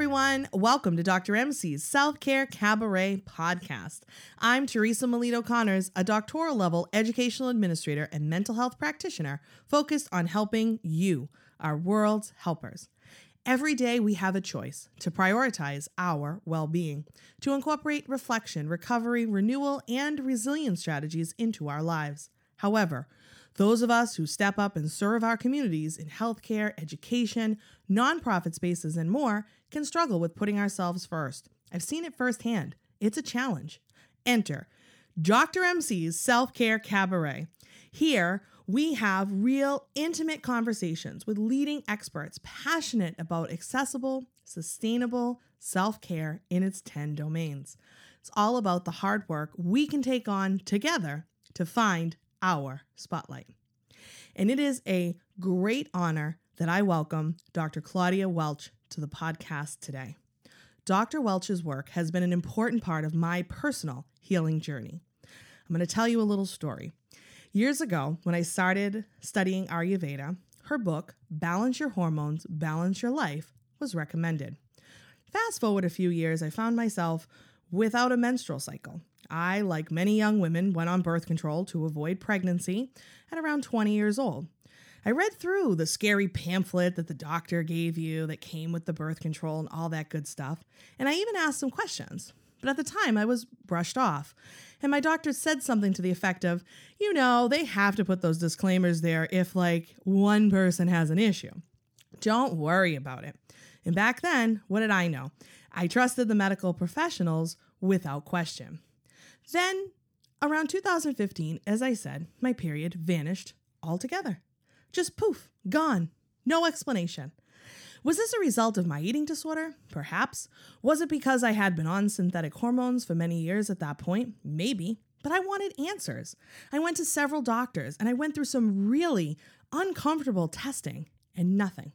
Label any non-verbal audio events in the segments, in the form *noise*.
everyone. Welcome to Dr. MC's Self Care Cabaret podcast. I'm Teresa Melito Connors, a doctoral level educational administrator and mental health practitioner focused on helping you, our world's helpers. Every day we have a choice to prioritize our well being, to incorporate reflection, recovery, renewal, and resilience strategies into our lives. However, those of us who step up and serve our communities in healthcare, education, nonprofit spaces, and more can struggle with putting ourselves first. I've seen it firsthand. It's a challenge. Enter Dr. MC's Self Care Cabaret. Here, we have real, intimate conversations with leading experts passionate about accessible, sustainable self care in its 10 domains. It's all about the hard work we can take on together to find our spotlight. And it is a great honor that I welcome Dr. Claudia Welch to the podcast today. Dr. Welch's work has been an important part of my personal healing journey. I'm going to tell you a little story. Years ago, when I started studying Ayurveda, her book, Balance Your Hormones, Balance Your Life, was recommended. Fast forward a few years, I found myself without a menstrual cycle. I, like many young women, went on birth control to avoid pregnancy at around 20 years old. I read through the scary pamphlet that the doctor gave you that came with the birth control and all that good stuff, and I even asked some questions. But at the time, I was brushed off. And my doctor said something to the effect of, you know, they have to put those disclaimers there if, like, one person has an issue. Don't worry about it. And back then, what did I know? I trusted the medical professionals without question. Then, around 2015, as I said, my period vanished altogether. Just poof, gone. No explanation. Was this a result of my eating disorder? Perhaps. Was it because I had been on synthetic hormones for many years at that point? Maybe. But I wanted answers. I went to several doctors and I went through some really uncomfortable testing and nothing.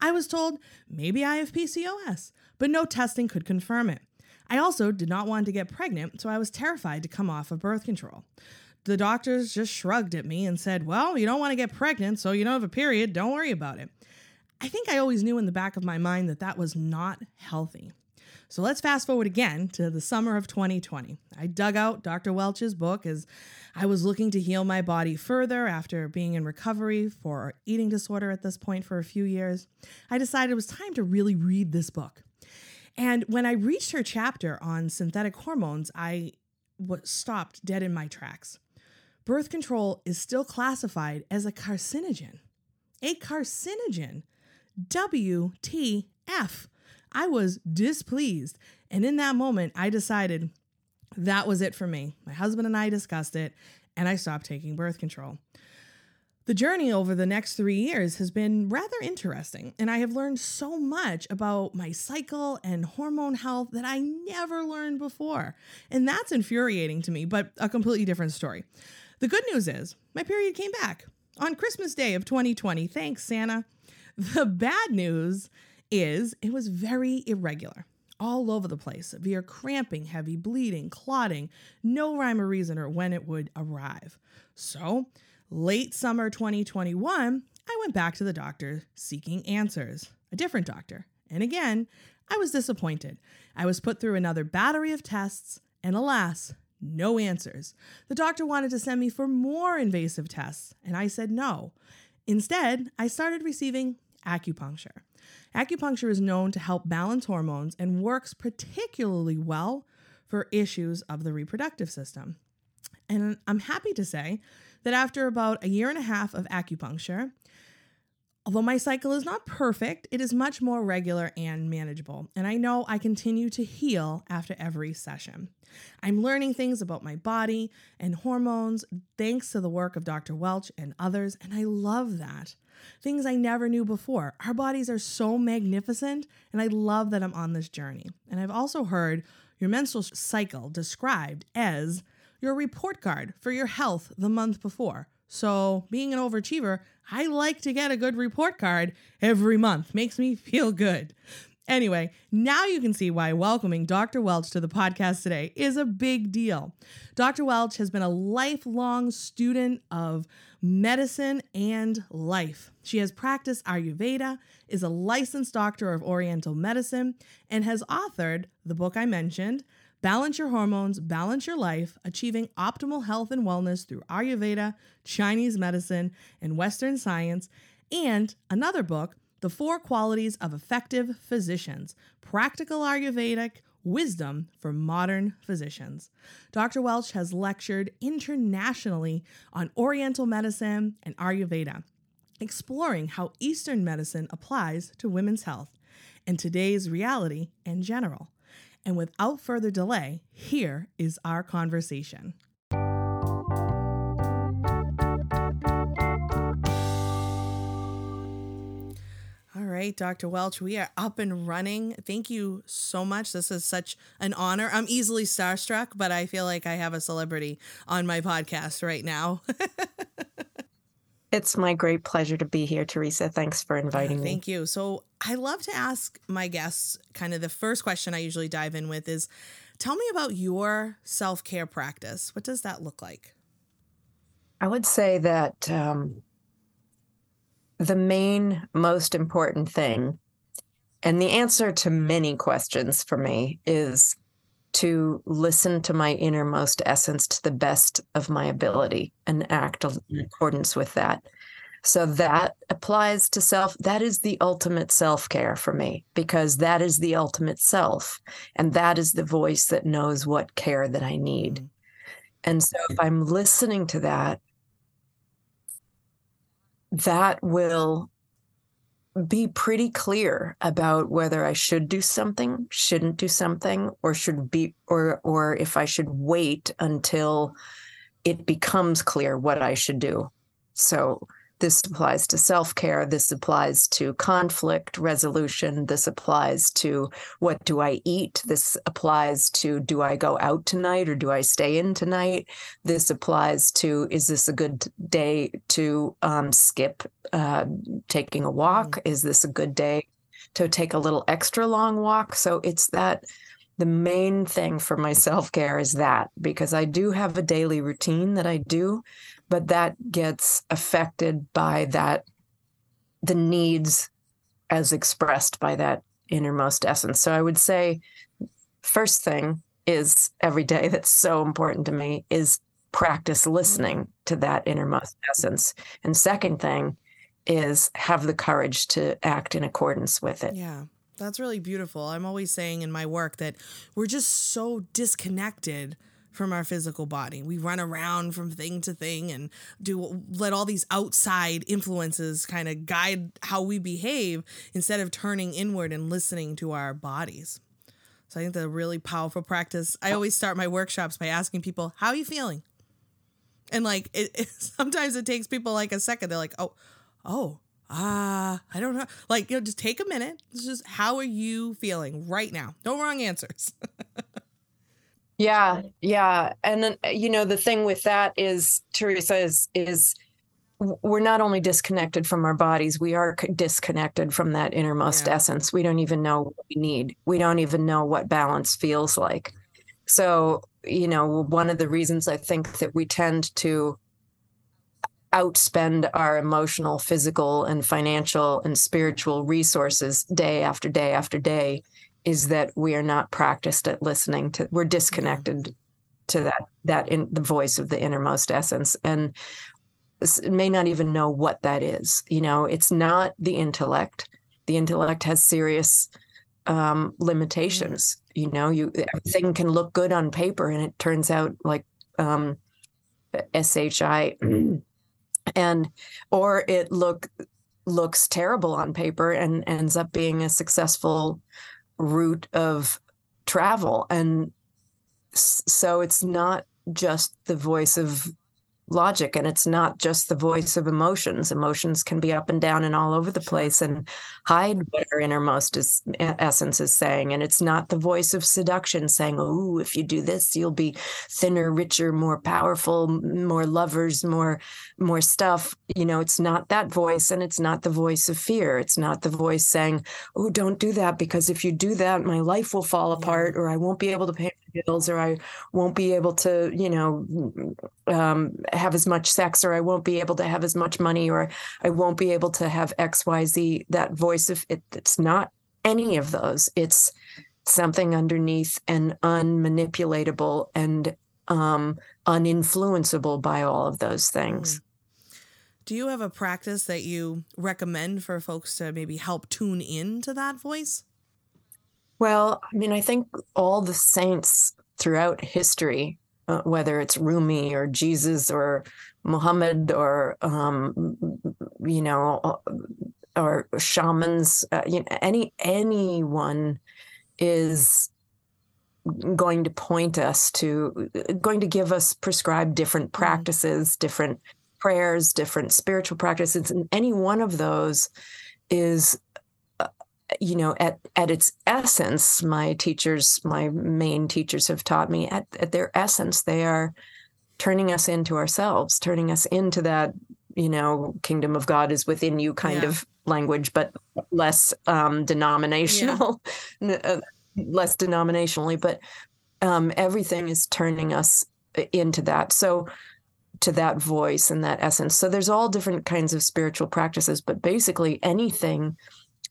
I was told maybe I have PCOS, but no testing could confirm it. I also did not want to get pregnant, so I was terrified to come off of birth control. The doctors just shrugged at me and said, Well, you don't want to get pregnant, so you don't have a period, don't worry about it. I think I always knew in the back of my mind that that was not healthy. So let's fast forward again to the summer of 2020. I dug out Dr. Welch's book as I was looking to heal my body further after being in recovery for eating disorder at this point for a few years. I decided it was time to really read this book. And when I reached her chapter on synthetic hormones, I was stopped dead in my tracks. Birth control is still classified as a carcinogen. A carcinogen. WTF. I was displeased. And in that moment, I decided that was it for me. My husband and I discussed it, and I stopped taking birth control. The journey over the next three years has been rather interesting, and I have learned so much about my cycle and hormone health that I never learned before. And that's infuriating to me, but a completely different story. The good news is my period came back on Christmas Day of 2020. Thanks, Santa. The bad news is it was very irregular all over the place severe cramping, heavy bleeding, clotting, no rhyme or reason or when it would arrive. So, late summer 2021, I went back to the doctor seeking answers, a different doctor. And again, I was disappointed. I was put through another battery of tests, and alas, no answers. The doctor wanted to send me for more invasive tests, and I said no. Instead, I started receiving acupuncture. Acupuncture is known to help balance hormones and works particularly well for issues of the reproductive system. And I'm happy to say that after about a year and a half of acupuncture, Although my cycle is not perfect, it is much more regular and manageable, and I know I continue to heal after every session. I'm learning things about my body and hormones thanks to the work of Dr. Welch and others, and I love that. Things I never knew before. Our bodies are so magnificent, and I love that I'm on this journey. And I've also heard your menstrual cycle described as your report card for your health the month before. So, being an overachiever, I like to get a good report card every month. Makes me *laughs* feel good. Anyway, now you can see why welcoming Dr. Welch to the podcast today is a big deal. Dr. Welch has been a lifelong student of medicine and life. She has practiced Ayurveda, is a licensed doctor of Oriental medicine, and has authored the book I mentioned, Balance Your Hormones, Balance Your Life Achieving Optimal Health and Wellness Through Ayurveda, Chinese Medicine, and Western Science, and another book, The Four Qualities of Effective Physicians Practical Ayurvedic Wisdom for Modern Physicians. Dr. Welch has lectured internationally on Oriental medicine and Ayurveda, exploring how Eastern medicine applies to women's health and today's reality in general. And without further delay, here is our conversation. All right, Dr. Welch, we are up and running. Thank you so much. This is such an honor. I'm easily starstruck, but I feel like I have a celebrity on my podcast right now. *laughs* It's my great pleasure to be here, Teresa. Thanks for inviting me. Thank you. So, I love to ask my guests kind of the first question I usually dive in with is tell me about your self care practice. What does that look like? I would say that um, the main, most important thing, and the answer to many questions for me is to listen to my innermost essence to the best of my ability and act in accordance with that. So that applies to self. That is the ultimate self care for me because that is the ultimate self. And that is the voice that knows what care that I need. Mm-hmm. And so if I'm listening to that, that will be pretty clear about whether I should do something, shouldn't do something, or should be, or or if I should wait until it becomes clear what I should do. So this applies to self care. This applies to conflict resolution. This applies to what do I eat? This applies to do I go out tonight or do I stay in tonight? This applies to is this a good day to um, skip uh, taking a walk? Mm-hmm. Is this a good day to take a little extra long walk? So it's that the main thing for my self care is that because I do have a daily routine that I do, but that gets affected by that the needs as expressed by that innermost essence. So I would say first thing is every day that's so important to me is practice listening to that innermost essence. And second thing is have the courage to act in accordance with it. Yeah. That's really beautiful. I'm always saying in my work that we're just so disconnected from our physical body. We run around from thing to thing and do let all these outside influences kind of guide how we behave instead of turning inward and listening to our bodies. So I think that's a really powerful practice. I always start my workshops by asking people, "How are you feeling?" And like it, it *laughs* sometimes it takes people like a second. They're like, "Oh, oh, ah, I don't know." Like, you know, just take a minute. It's just how are you feeling right now? No wrong answers. *laughs* Yeah, yeah, and then uh, you know the thing with that is Teresa is is we're not only disconnected from our bodies, we are disconnected from that innermost yeah. essence. We don't even know what we need. We don't even know what balance feels like. So, you know, one of the reasons I think that we tend to outspend our emotional, physical, and financial and spiritual resources day after day after day is that we are not practiced at listening to we're disconnected to that that in the voice of the innermost essence. And may not even know what that is you know? It's not the intellect. The intellect has serious um, limitations you know? You everything can look good on paper and it turns out like um, shi *clears throat* and or it look looks terrible on paper and ends up being a successful route of travel. And so it's not just the voice of logic and it's not just the voice of emotions. Emotions can be up and down and all over the place and hide what our innermost is essence is saying and it's not the voice of seduction saying oh if you do this you'll be thinner richer more powerful more lovers more more stuff. You know it's not that voice and it's not the voice of fear. It's not the voice saying oh don't do that because if you do that my life will fall apart or i won't be able to pay or I won't be able to, you know, um, have as much sex or I won't be able to have as much money or I won't be able to have XYZ. That voice of it, it's not any of those. It's something underneath and unmanipulatable and um, uninfluenceable by all of those things. Mm. Do you have a practice that you recommend for folks to maybe help tune in to that voice? Well, I mean, I think all the saints throughout history, uh, whether it's Rumi or Jesus or Muhammad or, um, you know, uh, or shamans, uh, you know, any anyone is going to point us to going to give us prescribed different mm-hmm. practices different prayers different spiritual practices and any one of those is you know at at its essence my teachers my main teachers have taught me at, at their essence they are turning us into ourselves turning us into that you know kingdom of god is within you kind yeah. of language but less um denominational yeah. Uh, less denominationally but um everything is turning us into that so to that voice and that essence so there's all different kinds of spiritual practices but basically anything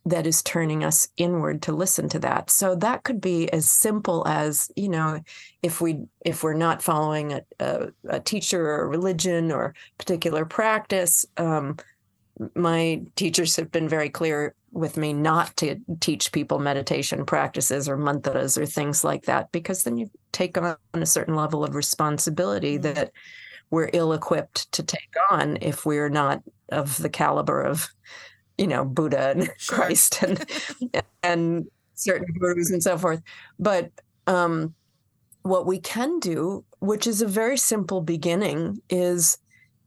that is turning us inward to listen to that so that could be as simple as you know if we if we're not following a, a, a teacher or a religion or particular practice um, my teachers have been very clear with me not to teach people meditation practices or mantras or things like that because then you take on a certain level of responsibility mm-hmm. that we're ill equipped to take on if we're not of the caliber of you know buddha and *laughs* sure. christ and *laughs* and certain gurus and so forth but um what we can do which is a very simple beginning is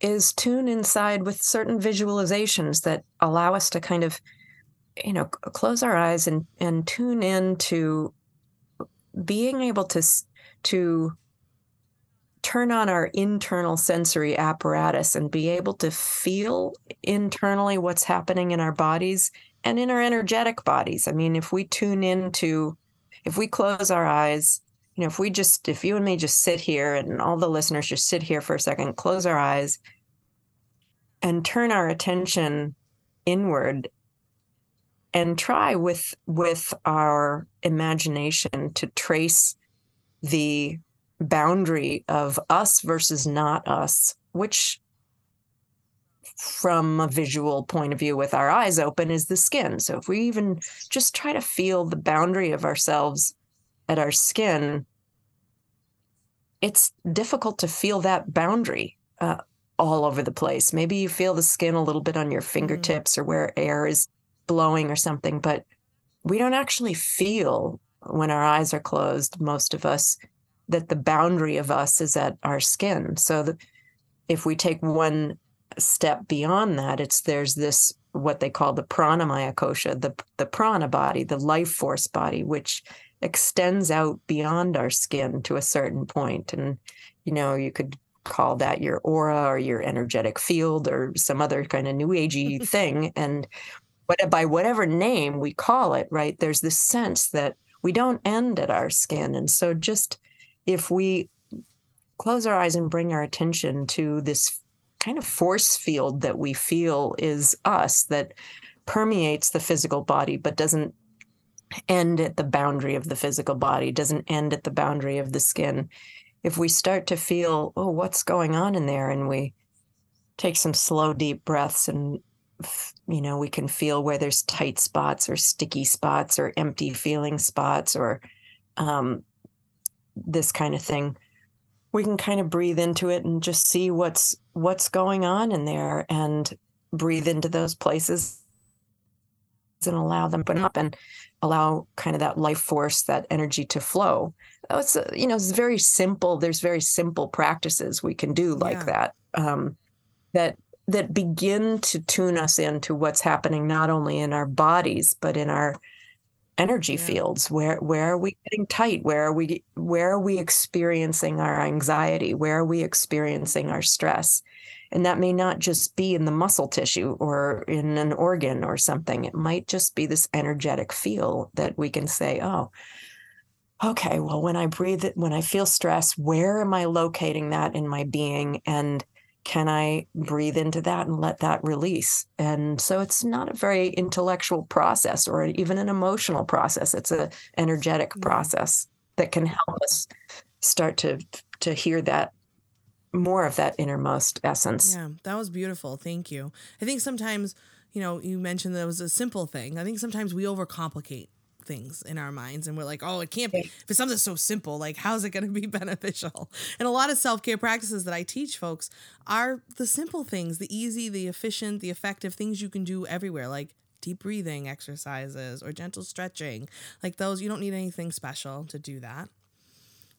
is tune inside with certain visualizations that allow us to kind of you know close our eyes and and tune in to being able to to turn on our internal sensory apparatus and be able to feel internally what's happening in our bodies and in our energetic bodies. I mean, if we tune into, if we close our eyes, you know, if we just, if you and me just sit here and all the listeners just sit here for a second, close our eyes and turn our attention inward and try with with our imagination to trace the boundary of us versus not us, which from a visual point of view with our eyes open is the skin. So if we even just try to feel the boundary of ourselves at our skin, it's difficult to feel that boundary uh, all over the place. Maybe you feel the skin a little bit on your mm-hmm. fingertips mm-hmm. or where air is blowing or something, but we don't actually feel when our eyes are closed, most of us, that the boundary of us is at our skin. So if we take one step beyond that, it's there's this what they call the pranamaya kosha, the the prana body, the life force body, which extends out beyond our skin to a certain point. And you know, you could call that your aura or your energetic field or some other kind of new agey *laughs* thing. And but by whatever name we call it, right, there's this sense that we don't end at our skin. And so just if we close our eyes and bring our attention to this kind of force field that we feel is us that permeates the physical body but doesn't end at the boundary of the physical body doesn't end at the boundary of the skin. If we start to feel oh what's going on in there? And we take some slow deep breaths and you know we can feel where there's tight spots or sticky spots or empty feeling spots or um, this kind of thing. We can kind of breathe into it and just see what's what's going on in there and breathe into those places and allow them to open up and allow kind of that life force that energy to flow. It's you know it's very simple. There's very simple practices we can do like yeah. that um, that that begin to tune us into what's happening not only in our bodies but in our energy yeah. fields? Where where are we getting tight? Where are we where are we experiencing our anxiety? Where are we experiencing our stress? And that may not just be in the muscle tissue or in an organ or something. It might just be this energetic feel that we can say oh okay well when i breathe it when i feel stress where am i locating that in my being? And can I breathe into that and let that release? And so it's not a very intellectual process or even an emotional process. It's an energetic process that can help us start to to hear that more of that innermost essence. Yeah, that was beautiful. Thank you. I think sometimes, you know, you mentioned that it was a simple thing. I think sometimes we overcomplicate things in our minds and we're like oh it can't be. If it's something so simple like how's it going to be *laughs* beneficial? And a lot of self-care practices that i teach folks are the simple things the easy the efficient the effective things you can do everywhere like deep breathing exercises or gentle stretching. Like those you don't need anything special to do that.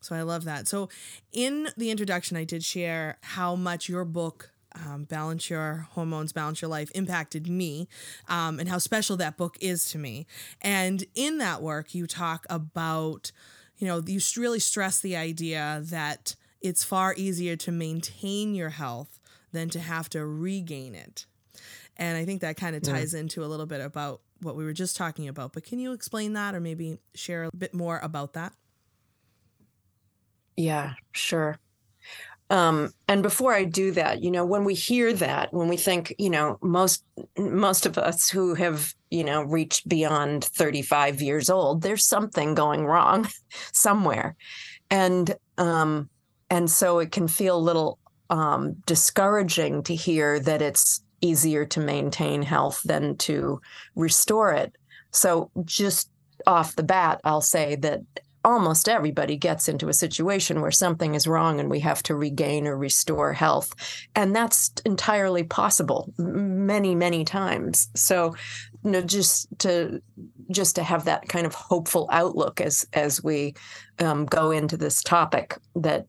So i love that. So in the introduction i did share how much your book um, Balance Your Hormones, Balance Your Life impacted me um, and how special that book is to me. And in that work, you talk about, you know, you really stress the idea that it's far easier to maintain your health than to have to regain it. And I think that kind of ties yeah. into a little bit about what we were just talking about. But can you explain that or maybe share a bit more about that? Yeah, sure. Um, and before I do that, you know, when we hear that, when we think, you know, most most of us who have, you know, reached beyond 35 years old, there's something going wrong *laughs* somewhere. And um, and so it can feel a little um, discouraging to hear that it's easier to maintain health than to restore it. So just off the bat, I'll say that almost everybody gets into a situation where something is wrong and we have to regain or restore health. And that's entirely possible many many times. So you know just to just to have that kind of hopeful outlook as as we um, go into this topic that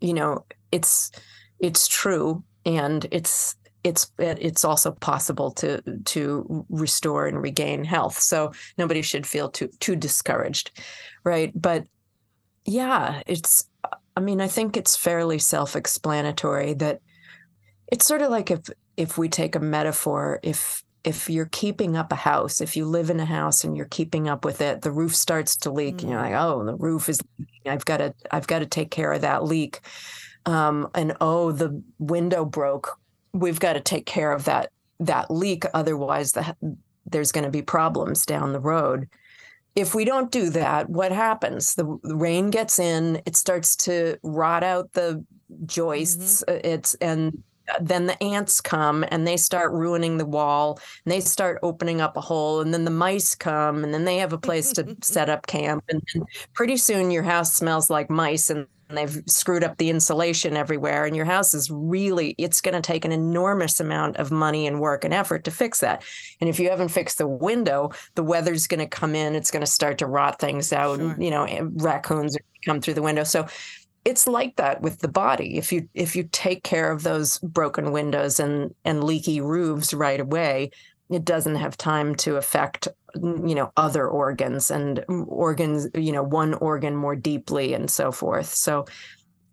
you know it's it's true and it's it's it's also possible to to restore and regain health. So nobody should feel too too discouraged, right? But yeah, it's. I mean, I think it's fairly self-explanatory that it's sort of like if if we take a metaphor, if if you're keeping up a house, if you live in a house and you're keeping up with it, the roof starts to leak, mm. and you're like, oh, the roof is leaking. I've got to I've got to take care of that leak. Um, and oh, the window broke we've got to take care of that that leak otherwise the, there's going to be problems down the road if we don't do that what happens the, the rain gets in it starts to rot out the joists mm-hmm. it's and then the ants come and they start ruining the wall and they start opening up a hole and then the mice come and then they have a place to *laughs* set up camp and pretty soon your house smells like mice and they've screwed up the insulation everywhere and your house is really it's going to take an enormous amount of money and work and effort to fix that. And if you haven't fixed the window the weather's going to come in it's going to start to rot things out sure. you know raccoons come through the window. So it's like that with the body. If you if you take care of those broken windows and and leaky roofs right away it doesn't have time to affect you know other organs and organs you know one organ more deeply and so forth. So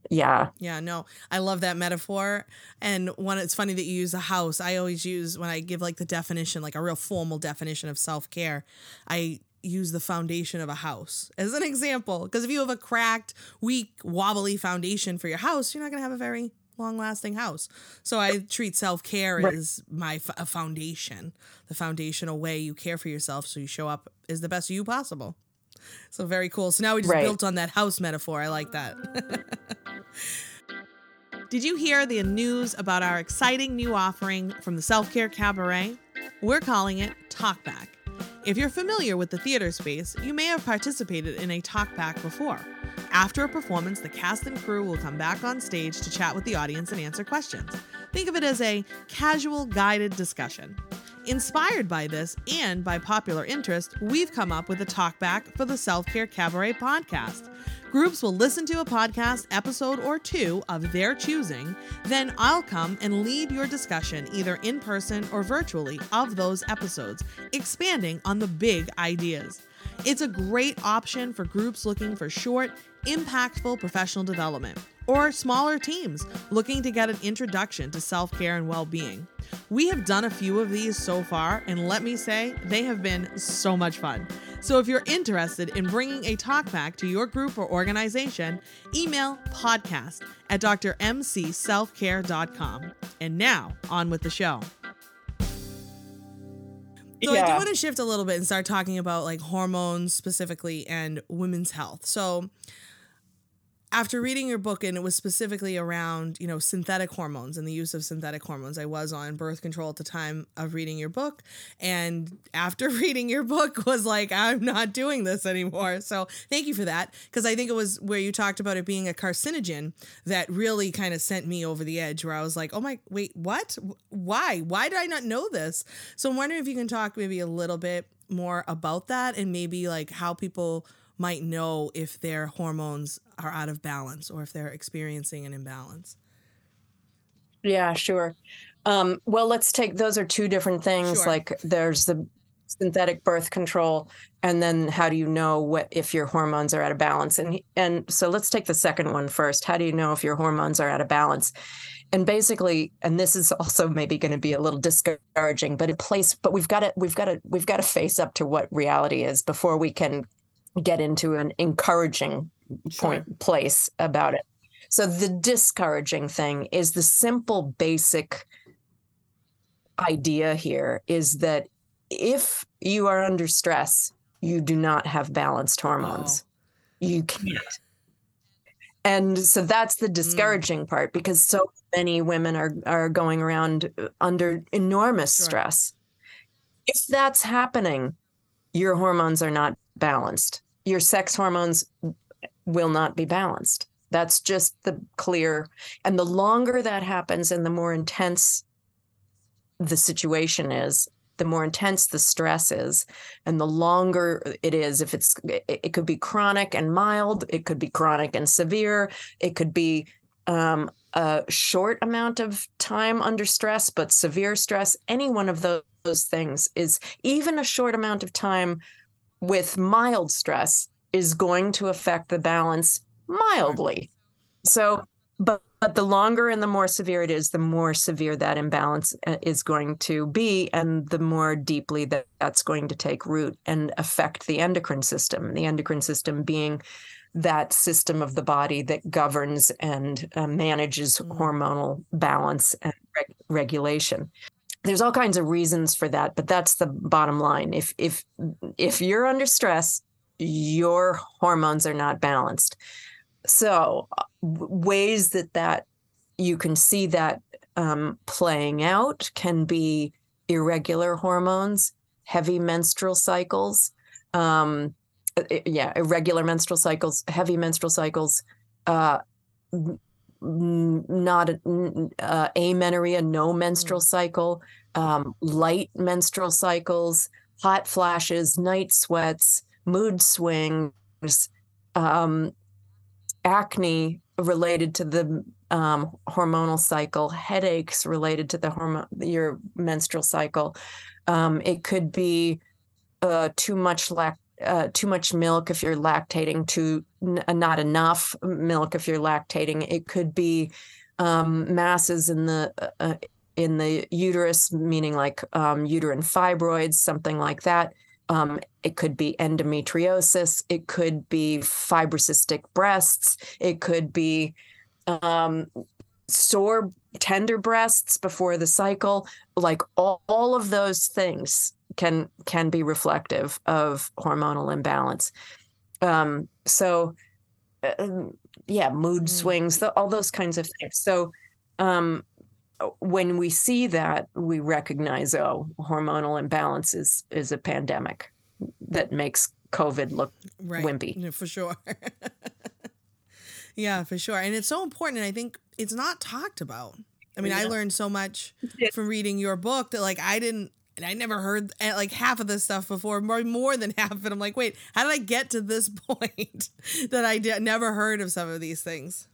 yeah. Yeah no i love that metaphor. And when it's funny that you use a house. I always use when i give like the definition like a real formal definition of self-care i use the foundation of a house as an example. Because if you have a cracked weak wobbly foundation for your house you're not going to have a very long lasting house. So I treat self care right. as my f- a foundation, the foundational way you care for yourself so you show up is the best you possible. So very cool. So now we just right. built on that house metaphor. I like that. *laughs* Did you hear the news about our exciting new offering from the Self Care Cabaret? We're calling it Talkback. If you're familiar with the theater space, you may have participated in a talkback before. After a performance, the cast and crew will come back on stage to chat with the audience and answer questions. Think of it as a casual guided discussion. Inspired by this and by popular interest, we've come up with a talkback for the Self Care Cabaret podcast. Groups will listen to a podcast episode or two of their choosing, then I'll come and lead your discussion either in person or virtually of those episodes, expanding on the big ideas. It's a great option for groups looking for short, impactful professional development or smaller teams looking to get an introduction to self care and well being. We have done a few of these so far, and let me say, they have been so much fun. So if you're interested in bringing a talkback to your group or organization, email podcast at drmcselfcare.com. And now, on with the show. So yeah. I do want to shift a little bit and start talking about like hormones specifically and women's health. So after reading your book and it was specifically around you know synthetic hormones and the use of synthetic hormones i was on birth control at the time of reading your book and after *laughs* reading your book was like i'm not doing this anymore. So thank you for that because i think it was where you talked about it being a carcinogen that really kind of sent me over the edge where i was like oh my wait what? Why? Why did i not know this? So i'm wondering if you can talk maybe a little bit more about that and maybe like how people might know if their hormones are out of balance or if they're experiencing an imbalance. Yeah, sure. Um, well, let's take those are two different things. Sure. Like there's the synthetic birth control, and then how do you know what if your hormones are out of balance? And and so let's take the second one first. How do you know if your hormones are out of balance? And basically, and this is also maybe going to be a little discouraging, but it place, but we've got to we've got to we've got to face up to what reality is before we can get into an encouraging sure. point place about it. So the discouraging thing is the simple basic idea here is that if you are under stress, you do not have balanced hormones. Oh. You can't. And so that's the mm. discouraging mm. part because so many women are are going around under enormous sure. stress. If that's happening, your hormones are not balanced. Your sex hormones will not be balanced. That's just the clear. And the longer that happens and the more intense the situation is, the more intense the stress is and the longer it is if it's it could be chronic and mild it could be chronic and severe it could be um, a short amount of time under stress but severe stress any one of those, those things is even a short amount of time with mild stress is going to affect the balance mildly. So, but, but the longer and the more severe it is, the more severe that imbalance uh, is going to be, and the more deeply that that's going to take root and affect the endocrine system. The endocrine system being that system of the body that governs and uh, manages mm. hormonal balance and reg- regulation there's all kinds of reasons for that but that's the bottom line. If if if you're under stress your hormones are not balanced. So ways that that you can see that um, playing out can be irregular hormones heavy menstrual cycles um, yeah irregular menstrual cycles heavy menstrual cycles uh, not uh, amenorrhea, no menstrual mm. cycle, um, light menstrual cycles, hot flashes, night sweats, mood swings, um, acne related to the um, hormonal cycle, headaches related to the hormone your menstrual cycle. Um, it could be uh, too much lac uh, too much milk if you're lactating, too n- not enough milk if you're lactating. It could be um, masses in the uh, uh, in the uterus, meaning like um, uterine fibroids, something like that. Um, it could be endometriosis. It could be fibrocystic breasts. It could be um, sore, tender breasts before the cycle. Like all, all of those things can can be reflective of hormonal imbalance. Um, so, uh, yeah, mood mm. swings, the, all those kinds of things. So, um, when we see that, we recognize, oh, hormonal imbalance is is a pandemic that makes COVID look right. wimpy. Yeah, for sure. *laughs* yeah, for sure. And it's so important. And I think it's not talked about. I mean, yeah. I learned so much from reading your book that like I didn't and I never heard eh, like half of this stuff before, more more than half of it. I'm like, wait, how did I get to this *laughs* point that I did, never heard of some of these things?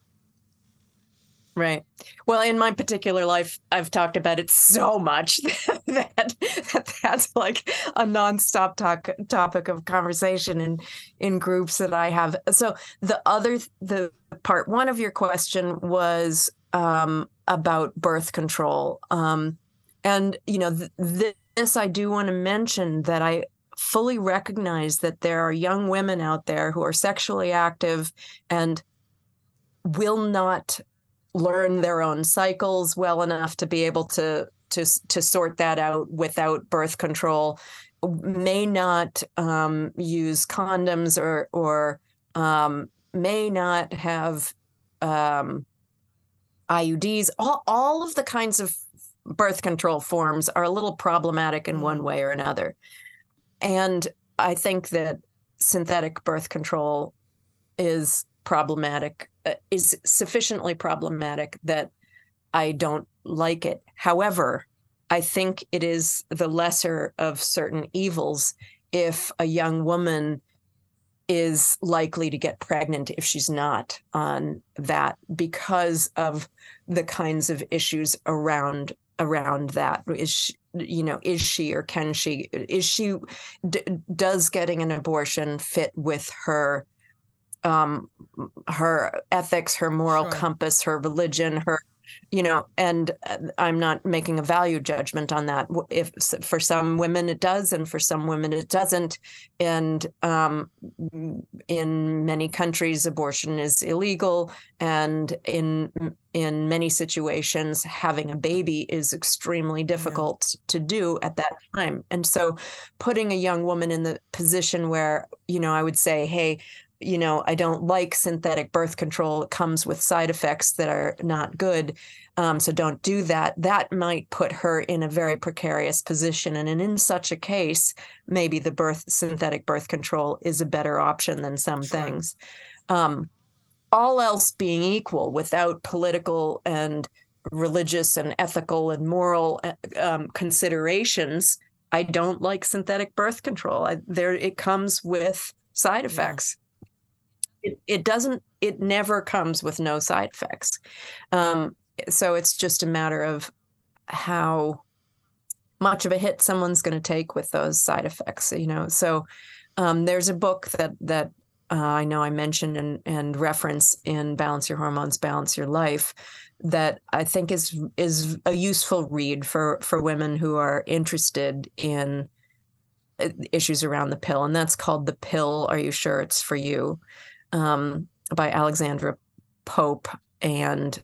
Right. Well, in my particular life, I've talked about it so much *laughs* that, that that's like a nonstop talk topic of conversation in in groups that I have. So the other the part one of your question was um, about birth control, um, and you know th- this I do want to mention that I fully recognize that there are young women out there who are sexually active and will not learn their own cycles well enough to be able to to to sort that out without birth control. May not um, use condoms or or um, may not have um, IUDs. All all of the kinds of birth control forms are a little problematic in one mm. way or another, and I think that synthetic birth control is problematic uh, is sufficiently problematic that I don't like it. However, I think it is the lesser of certain evils if a young woman is likely to get pregnant if she's not on that because of the kinds of issues around around that is she, you know is she or can she is she d- does getting an abortion fit with her um, her ethics, her moral sure. compass, her religion, her you know and uh, i'm not making a value judgment on that. If for some women it does and for some women it doesn't. And um, in many countries abortion is illegal. And in in many situations having a baby is extremely difficult yeah. to do at that time. And so putting a young woman in the position where you know i would say hey you know, I don't like synthetic birth control. It comes with side effects that are not good. Um, so don't do that. That might put her in a very precarious position. And in such a case, maybe the birth synthetic birth control is a better option than some sure. things. Um, all else being equal, without political and religious and ethical and moral uh, um, considerations, I don't like synthetic birth control. I, there, it comes with side effects. It, it doesn't it never comes with no side effects um, so it's just a matter of how much of a hit someone's going to take with those side effects you know so um, there's a book that that uh, I know I mentioned and, and reference in Balance Your Hormones, Balance Your Life that I think is is a useful read for for women who are interested in uh, issues around the pill, and that's called "The Pill." Are you sure it's for you? Um, by Alexandra Pope and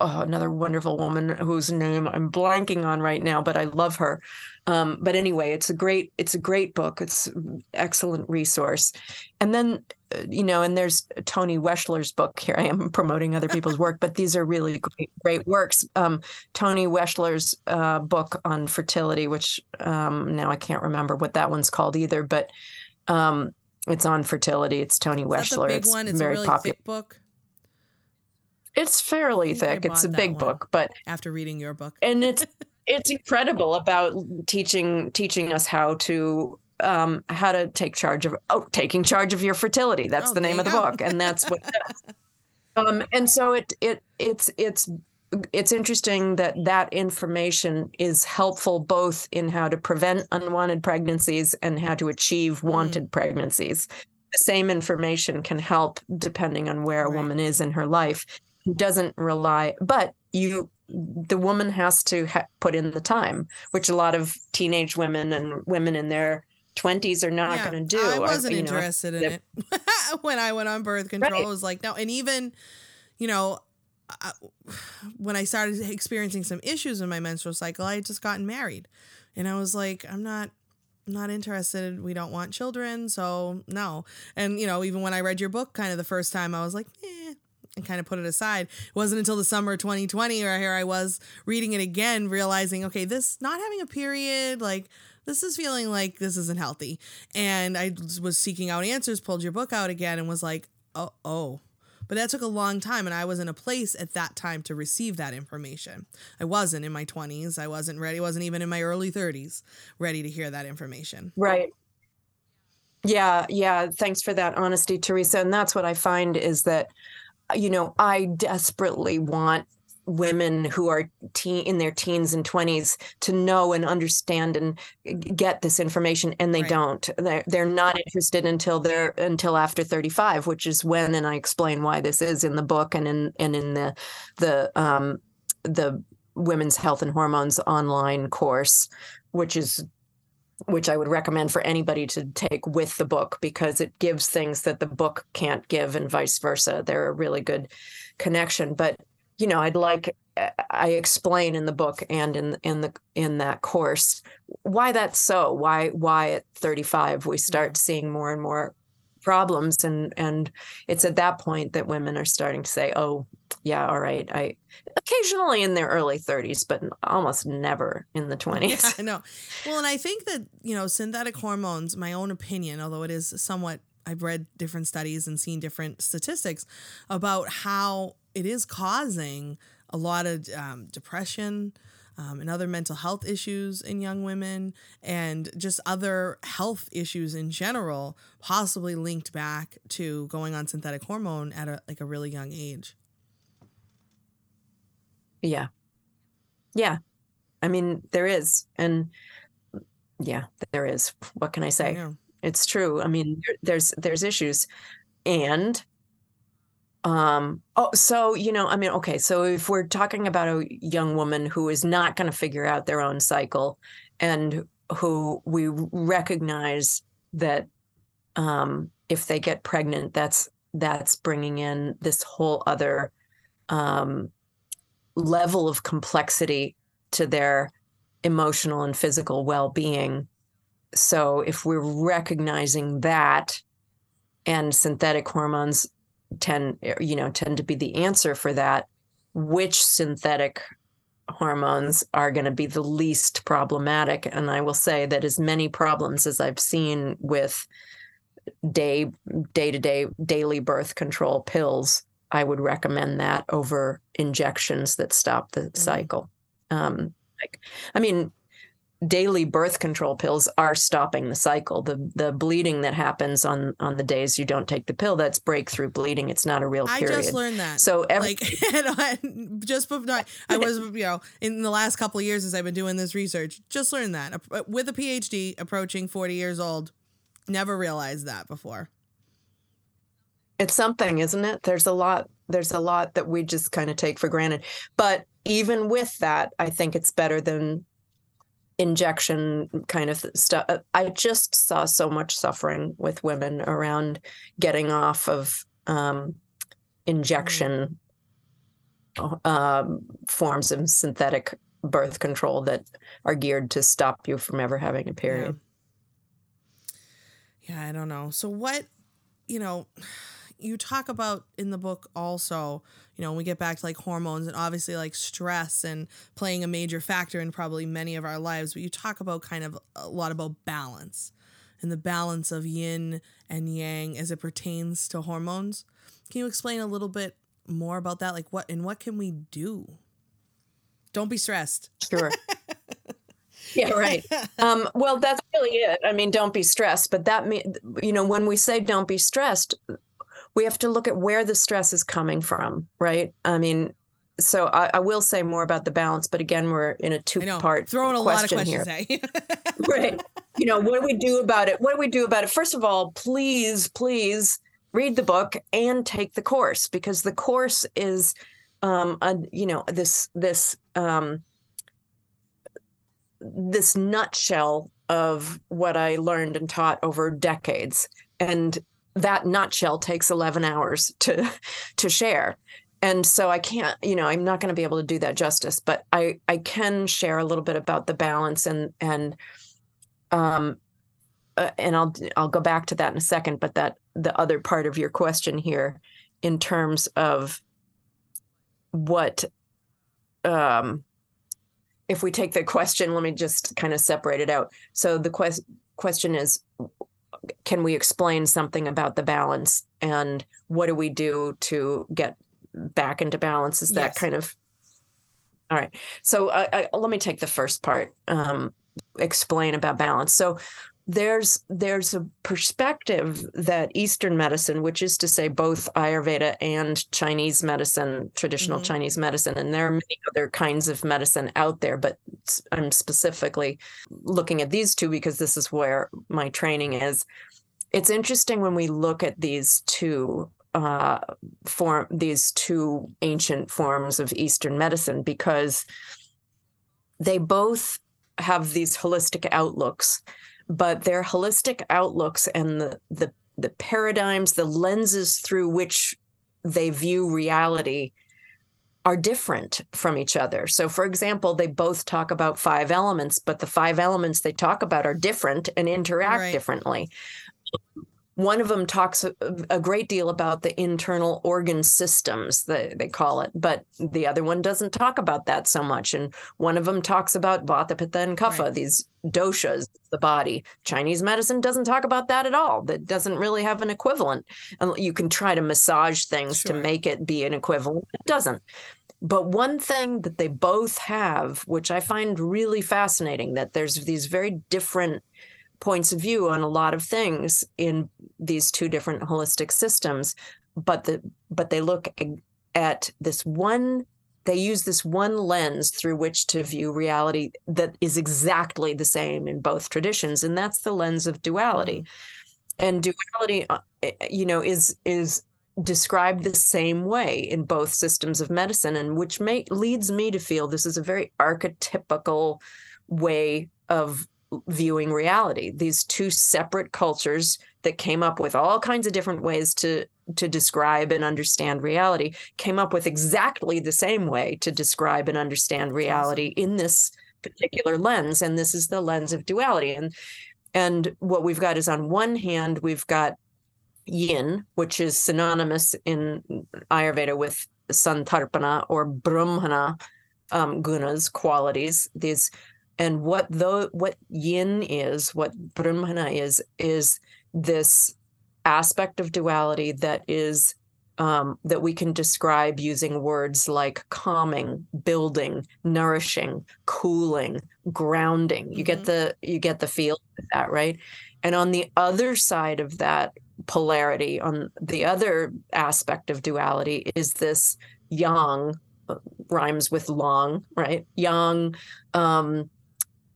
oh, another wonderful woman whose name I'm blanking on right now, but I love her. Um, but anyway, it's a great it's a great book. It's excellent resource. And then uh, you know, and there's Toni Weschler's book. Here I am promoting other people's work, but these are really great, great works. Um, Toni Weschler's uh, book on fertility, which um, now I can't remember what that one's called either, but um, it's on fertility. It's Toni Weschler. it's one. It's very a really popular book. It's fairly thick. It's a big book, but after reading your book, *laughs* and it's it's incredible about teaching teaching us how to um, how to take charge of oh taking charge of your fertility. That's oh, the name of the go. book, and that's what. *laughs* um, and so it it it's it's it's interesting that that information is helpful both in how to prevent unwanted pregnancies and how to achieve mm. wanted mm. pregnancies. The same information can help depending on where a woman is in her life. It doesn't rely, but you, the woman has to ha- put in the time, which a lot of teenage women and women in their 20s are not yeah, going to do. I wasn't interested know, in it *laughs* when I went on birth control. Right. It was like, no, and even, you know, I, *sighs* when I started experiencing some issues in my menstrual cycle, I had just gotten married. And I was like, I'm not not interested. We don't want children, so no. And you know, even when I read your book kind of the first time, I was like, eh, and kind of put it aside. It wasn't until the summer 2020 where here I was reading it again, realizing, okay, this not having a period, like this is feeling like this isn't healthy. And I was seeking out answers, pulled your book out again, and was like, oh, oh, But that took a long time, and I was in a place at that time to receive that information. I wasn't in my 20s. I wasn't ready. Wasn't even in my early 30s ready to hear that information. Right. Yeah, yeah. Thanks for that honesty, Teresa. And that's what I find is that, you know, I desperately want women who are teen in their teens and 20s to know and understand and get this information and they right. don't they're, they're not interested until they're until after 35 which is when and i explain why this is in the book and in and in the the um the women's health and hormones online course which is which I would recommend for anybody to take with the book because it gives things that the book can't give and vice versa. They're a really good connection. But you know, I'd like uh, I explain in the book and in in the in that course why that's so. Why why at 35 we start seeing more and more problems and and it's at that point that women are starting to say, "Oh, yeah, all right. I occasionally in their early 30s, but almost never in the 20s. *laughs* Yeah, I know. Well, and I think that, you know, synthetic hormones, my own opinion, although it is somewhat I've read different studies and seen different statistics about how it is causing a lot of um, depression um, and other mental health issues in young women and just other health issues in general possibly linked back to going on synthetic hormone at a like a really young age. Yeah. Yeah. I mean there is and yeah there is. What can i say? It's true. I mean there's there's issues. And um oh so you know i mean okay so if we're talking about a young woman who is not going to figure out their own cycle and who we recognize that um if they get pregnant that's that's bringing in this whole other um level of complexity to their emotional and physical well-being. So if we're recognizing that and synthetic hormones tend you know tend to be the answer for that which synthetic hormones are going to be the least problematic and i will say that as many problems as i've seen with day day to day daily birth control pills i would recommend that over injections that stop the mm-hmm. cycle um like i mean daily birth control pills are stopping the cycle. The the bleeding that happens on on the days you don't take the pill, that's breakthrough bleeding. It's not a real period. I just learned that. So every- like *laughs* just before I was you know in the last couple of years as I've been doing this research, just learned that uh, with a PhD, approaching forty years old, never realized that before. It's something, isn't it? There's a lot. There's a lot that we just kind of take for granted. But even with that, I think it's better than injection kind of stuff. I just saw so much suffering with women around getting off of um, injection um, forms of synthetic birth control that are geared to stop you from ever having a period. Yeah, yeah I don't know. So, what, you know, you talk about in the book also, you know, when we get back to like hormones and obviously like stress and playing a major factor in probably many of our lives, but you talk about kind of a lot about balance and the balance of yin and yang as it pertains to hormones. Can you explain a little bit more about that? Like what and what can we do? Don't be stressed. Sure. *laughs* yeah right um, well that's really it i mean don't be stressed but that mean you know when we say don't be stressed we have to look at where the stress is coming from, right? I mean, so I, I will say more about the balance, but again, we're in a two-part throwing a lot of questions here. *laughs* right? You know, what do we do about it? What do we do about it? First of all, please, please read the book and take the course because the course is, um, a, you know, this this um, this nutshell of what I learned and taught over decades. And that nutshell takes 11 hours to to share. And so i can't you know i'm not going to be able to do that justice but i i can share a little bit about the balance and and um uh, and i'll i'll go back to that in a second but that the other part of your question here in terms of what um if we take the question let me just kind of separate it out. So the quest, question is can we explain something about the balance and what do we do to get back into balance? Is that Yes. kind of all right. So I, I, let me take the first part um, explain about balance. So there's there's a perspective that eastern medicine which is to say both ayurveda and chinese medicine traditional Mhm. chinese medicine and there are many other kinds of medicine out there but i'm specifically looking at these two because this is where my training is it's interesting when we look at these two uh form these two ancient forms of eastern medicine because they both have these holistic outlooks but their holistic outlooks and the the the paradigms the lenses through which they view reality are different from each other. So, for example, they both talk about five elements, but the five elements they talk about are different and interact Right. differently. One of them talks a, a great deal about the internal organ systems, they, they call it, but the other one doesn't talk about that so much. And one of them talks about Vata, Pitta, and Kapha, Right. these doshas, the body. Chinese medicine doesn't talk about that at all. That doesn't really have an equivalent. And You can try to massage things to make it be an equivalent. It doesn't. But one thing that they both have, which I find really fascinating, that there's these very different points of view on a lot of things in these two different holistic systems, but the but they look at this one they use this one lens through which to view reality that is exactly the same in both traditions and that's the lens of duality. And duality uh, eh, you know is is described the same way in both systems of medicine and which may leads me to feel this is a very archetypical way of viewing reality. These two separate cultures that came up with all kinds of different ways to to describe and understand reality came up with exactly the same way to describe and understand reality in this particular lens and this is the lens of duality. And and what we've got is on one hand we've got yin which is synonymous in ayurveda with santarpana or brahmana um, gunas qualities these and what though what yin is what brahmana is is this aspect of duality that is um, that we can describe using words like calming building nourishing cooling grounding. You get Mhm. the you get the feel of that right? And on the other side of that polarity on the other aspect of duality is this yang uh, rhymes with long right? Yang um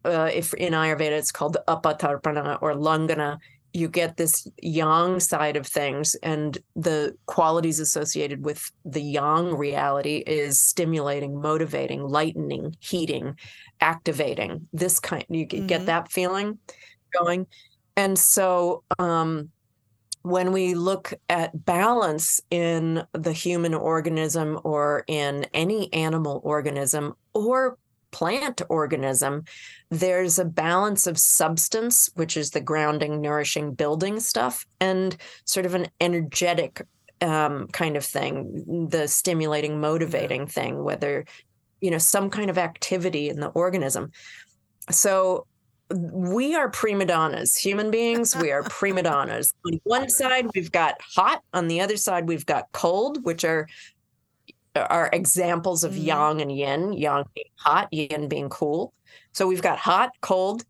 uh, if in ayurveda it's called the apatarpana or langana you get this yang side of things and the qualities associated with the yang reality is stimulating motivating lightening heating activating this kind you get that feeling going. And so um when we look at balance in the human organism or in any animal organism or plant organism, there's a balance of substance, which is the grounding, nourishing, building stuff, and sort of an energetic um, kind of thing, the stimulating, motivating thing, whether, you know, some kind of activity in the organism. So we are prima donnas, human beings. We are prima donnas. On one *laughs* side, we've got hot. On the other side, we've got cold, which are are examples of Mhm. yang and yin. Yang being hot, yin being cool. So we've got hot, cold.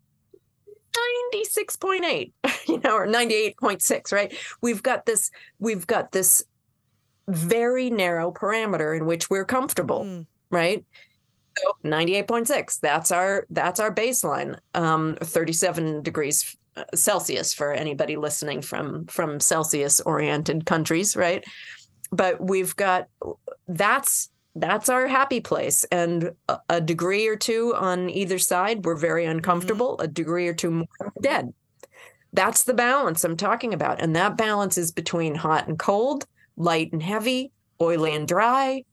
96.8 *laughs* you know or 98.6 right we've got this we've got this very narrow parameter in which we're comfortable Mm. right? So 98.6. That's our that's our baseline. Um, 37 degrees uh, Celsius for anybody listening from from Celsius oriented countries, right? But we've got that's that's our happy place, and a, a degree or two on either side, we're very mm-hmm. uncomfortable. A degree or two more, dead. That's the balance I'm talking about, and that balance is between hot and cold, light and heavy, oily and dry,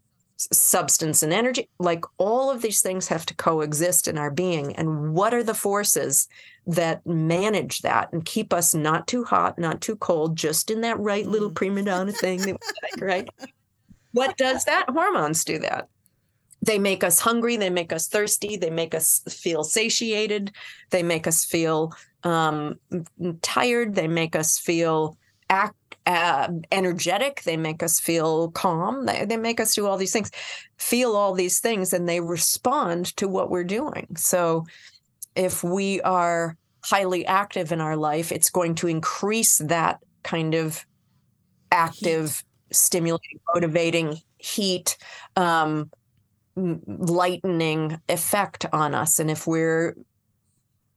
substance and energy like all of these things have to coexist in our being and what are the forces that manage that and keep us not too hot not too cold just in that right little Mm. prima donna thing that like, right what does that hormones do that they make us hungry they make us thirsty they make us feel satiated they make us feel um, tired. They make us feel act uh, energetic. They make us feel calm. They, they make us do all these things, feel all these things, and they respond to what we're doing. So if we are highly active in our life, it's going to increase that kind of active, stimulating, motivating heat, um, lightening effect on us. And if we're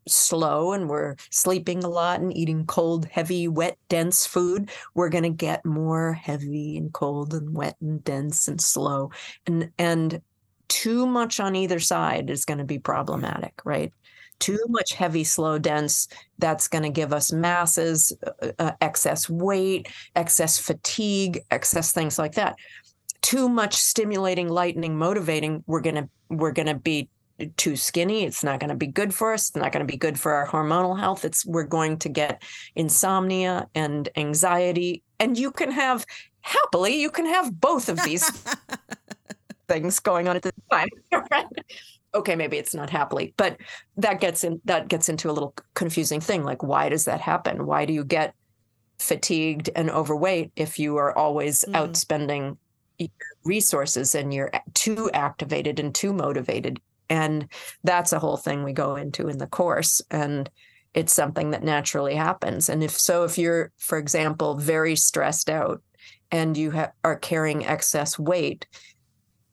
slow and we're sleeping a lot and eating cold, heavy, wet, dense food, we're going to get more heavy and cold and wet and dense and slow. And and too much on either side is going to be problematic, right? Too much heavy, slow, dense, that's going to give us masses, uh, uh, excess weight, excess fatigue, excess things like that. Too much stimulating, lightening, motivating, we're going to we're going to be too skinny it's not going to be good for us it's not going to be good for our hormonal health it's we're going to get insomnia and anxiety and you can have happily you can have both of these *laughs* things going on at the time okay maybe it's not happily but that gets in that gets into a little confusing thing like why does that happen? Why do you get fatigued and overweight if you are always mm. outspending resources and you're too activated and too motivated and that's a whole thing we go into in the course. And it's something that naturally happens. And if so, if you're, for example, very stressed out and you ha- are carrying excess weight,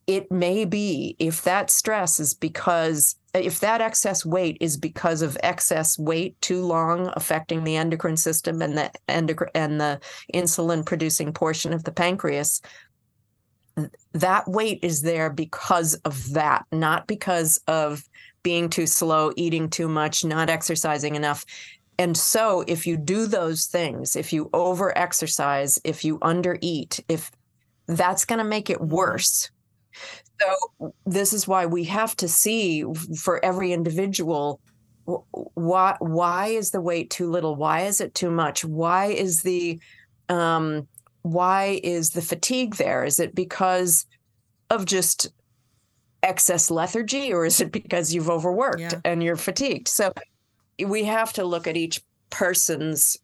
it may be if that stress is because if that excess weight is because of excess weight too long affecting the endocrine system and the endocrine and the insulin producing portion of the pancreas that weight is there because of that, not because of being too slow, eating too much, not exercising enough. And so, if you do those things, if you over exercise, if you undereat, if that's going to make it worse. So, this is why we have to see for every individual why why is the weight too little why is it too much why is the um why is the fatigue there? Is it because of just excess lethargy or is it because you've overworked yeah. and you're fatigued? So we have to look at each person's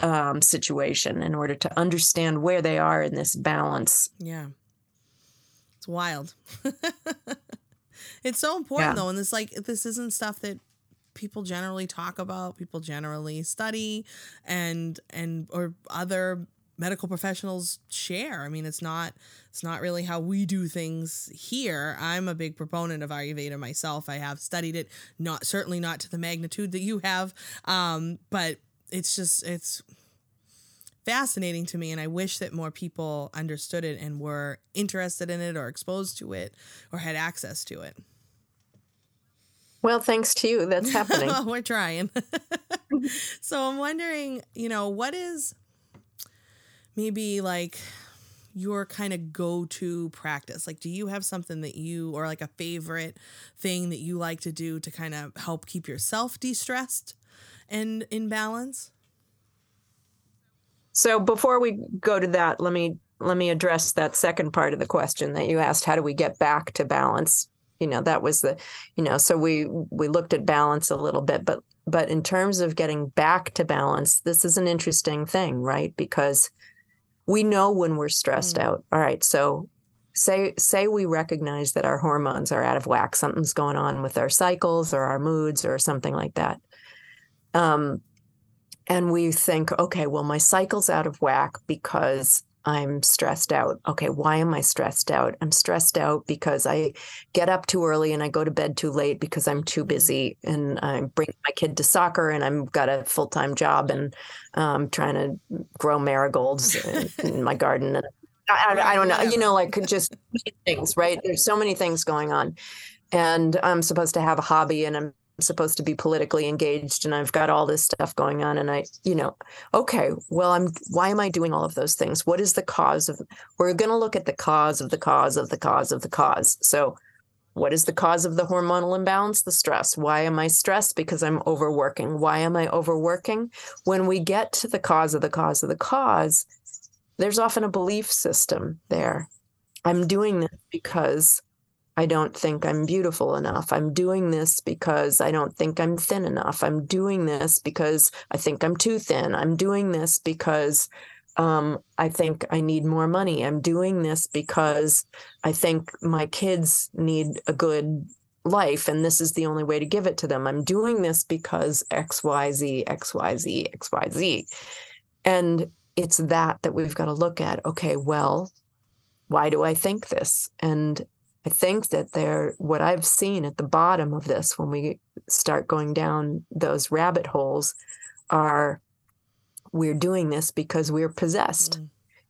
um, situation in order to understand where they are in this balance. Yeah. It's wild. *laughs* it's so important yeah. though. And this like this isn't stuff that people generally talk about, people generally study and and or other medical professionals share. I mean, it's not it's not really how we do things here. I'm a big proponent of Ayurveda myself. I have studied it, not certainly not to the magnitude that you have, um, but it's just it's fascinating to me and I wish that more people understood it and were interested in it or exposed to it or had access to it. Well, thanks to you. That's happening. *laughs* We're trying. *laughs* so I'm wondering, you know, what is maybe like your kind of go to practice? Like, do you have something that you, or like a favorite thing that you like to do to kind of help keep yourself de stressed and in balance? So before we go to that, let me let me address that second part of the question that you asked how do we get back to balance you know that was the you know so we we looked at balance a little bit but but in terms of getting back to balance this is an interesting thing right because we know when we're stressed mm. out. All right, so say say we recognize that our hormones are out of whack, something's going on with our cycles or our moods or something like that. Um, and we think, okay, well, my cycle's out of whack because I'm stressed out. Okay, why am I stressed out? I'm stressed out because I get up too early and I go to bed too late because I'm too mm. busy and I bring my kid to soccer and I've got a full time job and um, trying to grow marigolds in my garden. And I, I, don't know, you know, like just things, right? There's so many things going on. And I'm supposed to have a hobby and I'm supposed to be politically engaged and I've got all this stuff going on and I you know okay well I'm why am I doing all of those things? What is the cause of we're going to look at the cause of the cause of the cause of the cause. So what is the cause of the hormonal imbalance? The stress. Why am I stressed? Because I'm overworking. Why am I overworking? When we get to the cause of the cause of the cause there's often a belief system there. I'm doing this because I don't think I'm beautiful enough. I'm doing this because I don't think I'm thin enough. I'm doing this because I think I'm too thin. I'm doing this because um, I think I need more money. I'm doing this because I think my kids need a good life and this is the only way to give it to them. I'm doing this because XYZ, XYZ, XYZ. And it's that that we've got to look at. Okay, well, why do I think this? And I think that there, what I've seen at the bottom of this when we start going down those rabbit holes are we're doing this because we're possessed. Mm.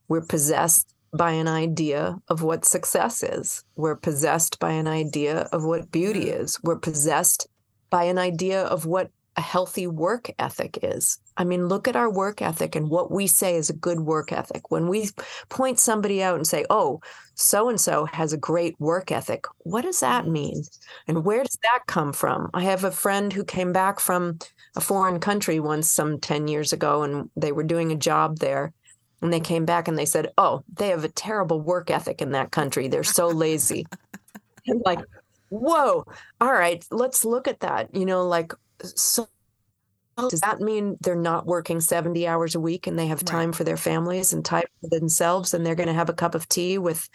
We're possessed by an idea of what success is. We're possessed by an idea of what beauty is. We're possessed by an idea of what a healthy work ethic is. I mean, look at our work ethic and what we say is a good work ethic. When we point somebody out and say, oh, so and so has a great work ethic, what does that mm. mean? And where does that come from? I have a friend who came back from a foreign country once, some 10 years ago, and they were doing a job there. And they came back and they said, oh, they have a terrible work ethic in that country. They're so lazy. and like, whoa, all right, let's look at that. You know, like, so does that mean they're not working 70 hours a week and they have time for their families and time for themselves and they're going to have a cup of tea with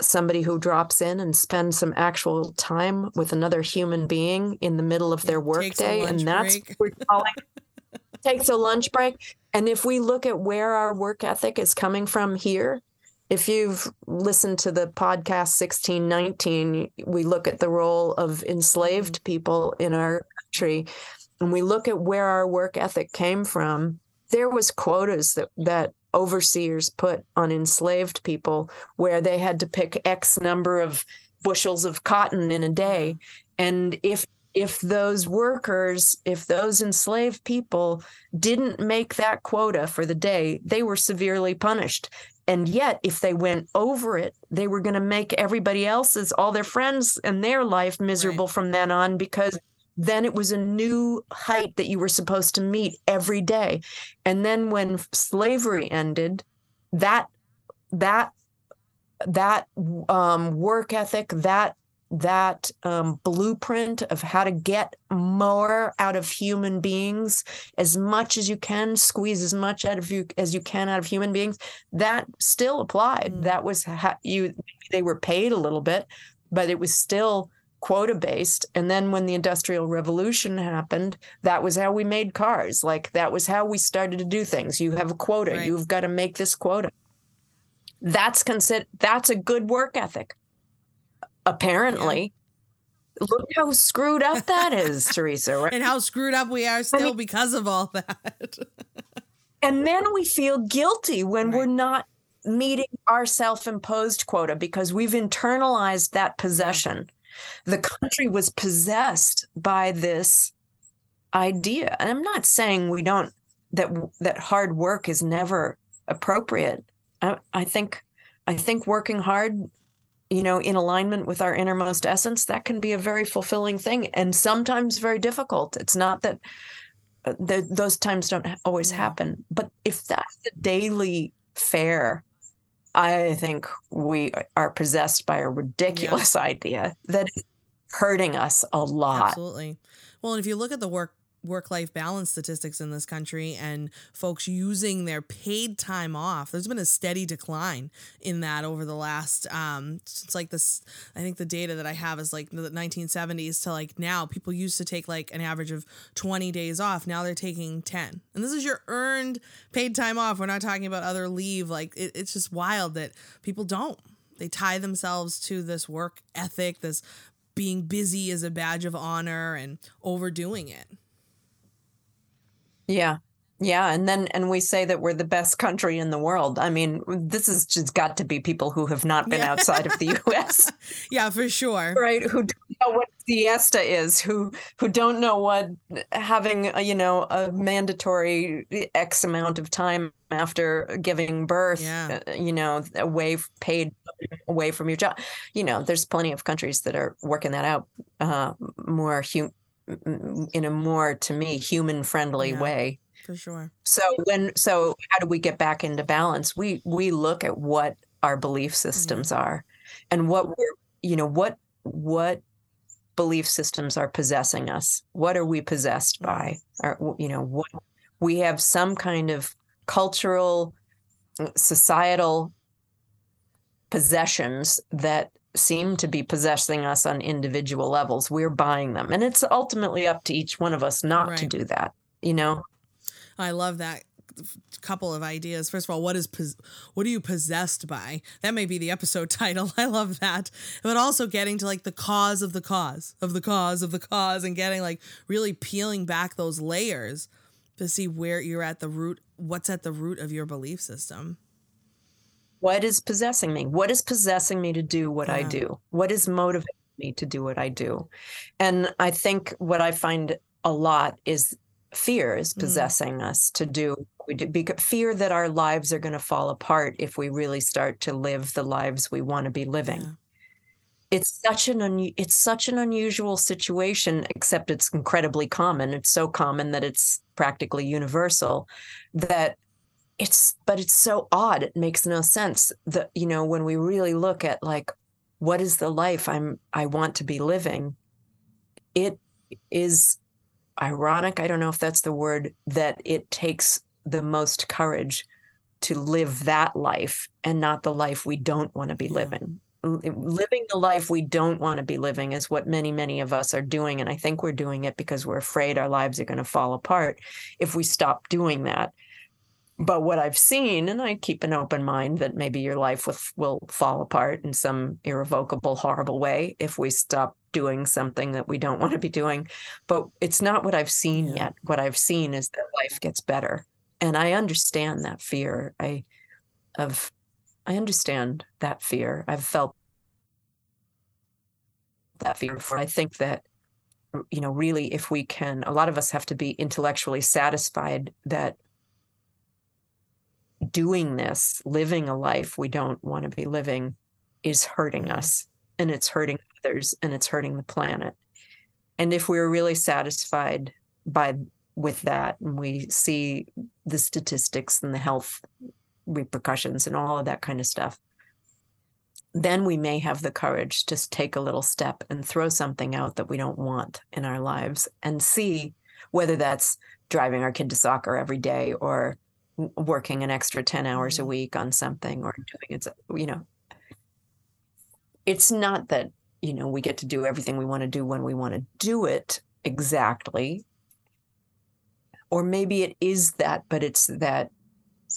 somebody who drops in and spend some actual time with another human being in the middle of their workday and that's what we're calling *laughs* takes a lunch break. And if we look at where our work ethic is coming from here if you've listened to the podcast 1619 we look at the role of enslaved mm-hmm. people in our country and we look at where our work ethic came from, there was quotas that that overseers put on enslaved people where they had to pick X number of bushels of cotton in a day. And if if those workers, if those enslaved people didn't make that quota for the day, they were severely punished. And yet, if they went over it, they were going to make everybody else's, all their friends and their life miserable right. from then on because then it was a new height that you were supposed to meet every day and then when slavery ended that that that um, work ethic that that um, blueprint of how to get more out of human beings as much as you can squeeze as much out of you as you can out of human beings that still applied mm. that was how you they were paid a little bit but it was still quota based. And then when the Industrial Revolution happened, that was how we made cars. Like that was how we started to do things. You have a quota, right. you've got to make this quota. That's consider that's a good work ethic. Apparently. Yeah. Look how screwed up that is, *laughs* Teresa. Right? And how screwed up we are still I mean, because of all that. *laughs* and then we feel guilty when right. we're not meeting our self-imposed quota because we've internalized that possession the country was possessed by this idea. And I'm not saying we don't that that hard work is never appropriate. I, I think I think working hard, you know, in alignment with our innermost essence, that can be a very fulfilling thing and sometimes very difficult. It's not that uh, the, those times don't always happen, but if that's the daily fare I think we are possessed by a ridiculous yeah. *laughs* idea that is hurting us a lot. Absolutely. Well, and if you look at the work work life balance statistics in this country and folks using their paid time off. There's been a steady decline in that over the last um it's like this I think the data that I have is like the 1970s to like now people used to take like an average of 20 days off. Now they're taking 10. And this is your earned paid time off. We're not talking about other leave like it, it's just wild that people don't. They tie themselves to this work ethic, this being busy is a badge of honor and overdoing it. Yeah. Yeah, and then and we say that we're the best country in the world. I mean, this has just got to be people who have not been yeah. outside of the *laughs* U.S. yeah, for sure. Right? Who don't know what siesta is? Who who don't know what having a, you know a mandatory X amount of time after giving birth, yeah. Uh, you know, away paid away from your job. You know, there's plenty of countries that are working that out uh, more hum- in a more to me human friendly yeah, way. for sure. So when so how do we get back into balance? We we look at what our belief mm-hmm. systems are and what we're you know what what belief systems are possessing us. What are we possessed by? Or, you know, what we have some kind of cultural, societal possessions that seem to be possessing us on individual levels. We're buying them. And it's ultimately up to each one of us not right. to do that, you know? I love that couple of ideas. First of all, what is what are you possessed by? That may be the episode *laughs* title. I love that. But also getting to like the cause of the cause of the cause of the cause and getting like really peeling back those layers to see where you're at the root, what's at the root of your belief system. What is possessing me? What is possessing me to do what yeah. I do? What is motivating me to do what I do? And I think what I find a lot is fear is mm. possessing mm. us to do we do because fear that our lives are going to fall apart if we really start to live the lives we want to be living yeah. it's such an un, it's such an unusual situation except it's incredibly common it's so common that it's practically universal that it's but it's so odd it makes no sense that you know when we really look at like what is the life i'm i want to be living it is ironic, I don't know if that's the word, that it takes the most courage to live that life and not the life we don't want to be living. Living the life we don't want to be living is what many, many of us are doing. And I think we're doing it because we're afraid our lives are going to fall apart if we stop doing that. But what I've seen, and I keep an open mind that maybe your life will, will fall apart in some irrevocable, horrible way if we stop doing something that we don't *laughs* want to be doing. But it's not what I've seen yet. What I've seen is that life gets better. And I understand that fear. I of I understand that fear. I've felt that fear before. I think that you know, really if we can a lot of us have to be intellectually satisfied that doing this, living a life we don't want to be living, is hurting mm-hmm. us and it's hurting others and it's hurting the planet. And if we're really satisfied by with that and we see the statistics and the health repercussions and all of that kind of stuff, then we may have the courage to take a little step and throw something out that we don't want in our lives and see whether that's driving our kid to soccer every day or working an extra 10 hours a mm-hmm. week on something or doing it's you know it's not that you know we get to do everything we want to do when we want to do it exactly or maybe it is that but it's that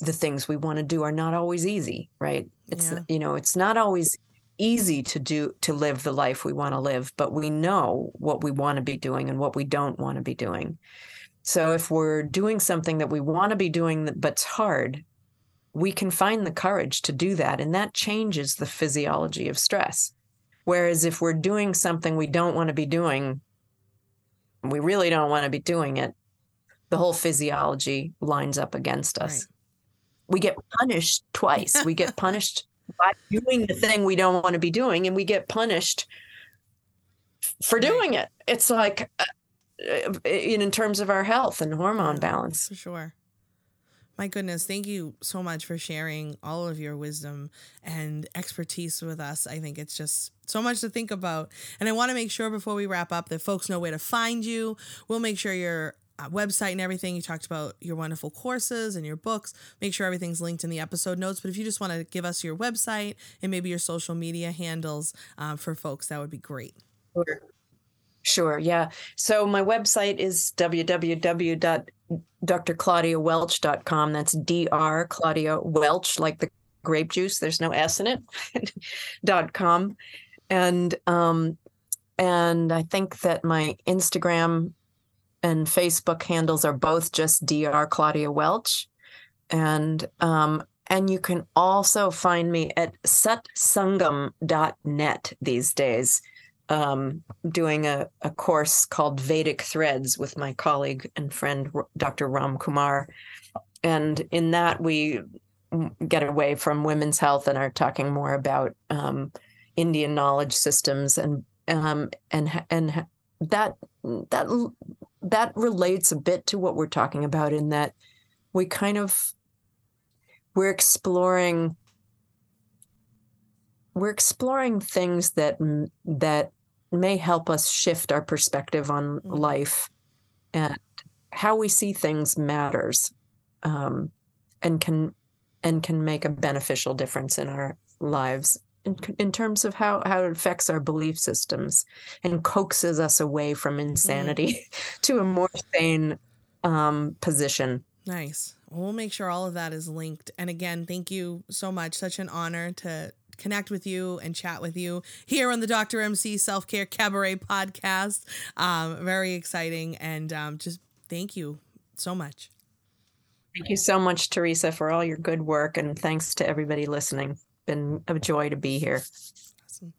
the things we want to do are not always easy right it's yeah. you know it's not always easy to do to live the life we want to live but we know what we want to be doing and what we don't want to be doing so if we're doing something that we want to be doing but's hard, we can find the courage to do that. And that changes the physiology of stress. Whereas if we're doing something we don't want to be doing, we really don't want to be doing it, the whole physiology lines up against us. Right. We get punished twice. we get *laughs* punished by doing the thing we don't want to be doing, and we get punished for doing it. It's like, uh, in, in terms of our health and hormone balance. For sure. My goodness, thank you so much for sharing all of your wisdom and expertise with us. I think it's just so much to think about. And I want to make sure before we wrap up that folks know where to find you. We'll make sure your uh, website and everything. You talked about your wonderful courses and your books. Make sure everything's linked in the episode notes. But if you just want to give us your website and maybe your social media handles um, for folks, that would be great. Sure. Sure. Yeah. So my website is www.drclaudiawelch.com. That's Dr. Claudia Welch, like the grape juice. There's no S in it. *laughs* dot com. And um, and I think that my Instagram and Facebook handles are both just Dr. Claudia Welch. And um, and you can also find me at satsangam.net these days um, doing a, a course called Vedic Threads with my colleague and friend, Dr. Ram Kumar. And in that, we get away from women's health and are talking more about um, Indian knowledge systems and um, and and that that that relates a bit to what we're talking about in that we kind of we're exploring we're exploring things that that may help us shift our perspective on mm-hmm. life and how we see things matters um, and can and can make a beneficial difference in our lives in, in terms of how, how it affects our belief systems and coaxes us away from insanity mm. *laughs* to a more sane um, position. Nice. We'll make sure all of that is linked. And again, thank you so much. Such an honor to connect with you and chat with you here on the Dr. MC Self Care Cabaret podcast. Um, very exciting. And um, just thank you so much. Thank you so much, Teresa, for all your good work. And thanks to everybody listening. Been a joy to be here. Awesome.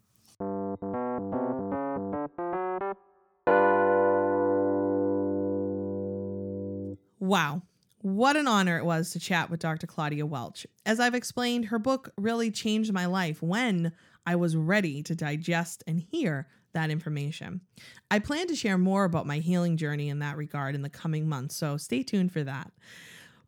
Wow. What an honor it was to chat with Dr. Claudia Welch. As I've explained, her book really changed my life when I was ready to digest and hear that information. I plan to share more about my healing journey in that regard in the coming months, so stay tuned for that.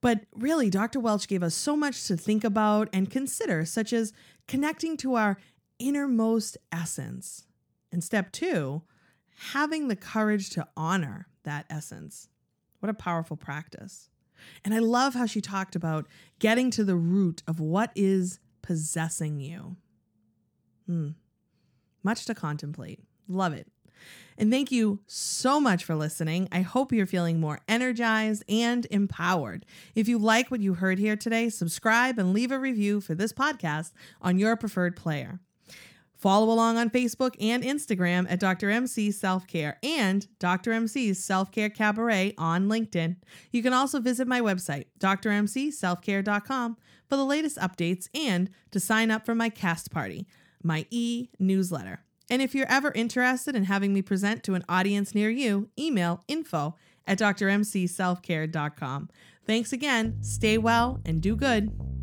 But really, Dr. Welch gave us so much to think about and consider, such as connecting to our innermost essence. And step two, having the courage to honor that essence. What a powerful practice. And I love how she talked about getting to the root of what is possessing you. Hmm. Much to contemplate. Love it. And thank you so much for listening. I hope you're feeling more energized and empowered. If you like what you heard here today, subscribe and leave a review for this podcast on your preferred player. Follow along on Facebook and Instagram at Dr. MC Self Care and Dr. MC's Self Care Cabaret on LinkedIn. You can also visit my website, drmcselfcare.com, for the latest updates and to sign up for my cast party, my e newsletter. And if you're ever interested in having me present to an audience near you, email info at drmcselfcare.com. Thanks again, stay well, and do good.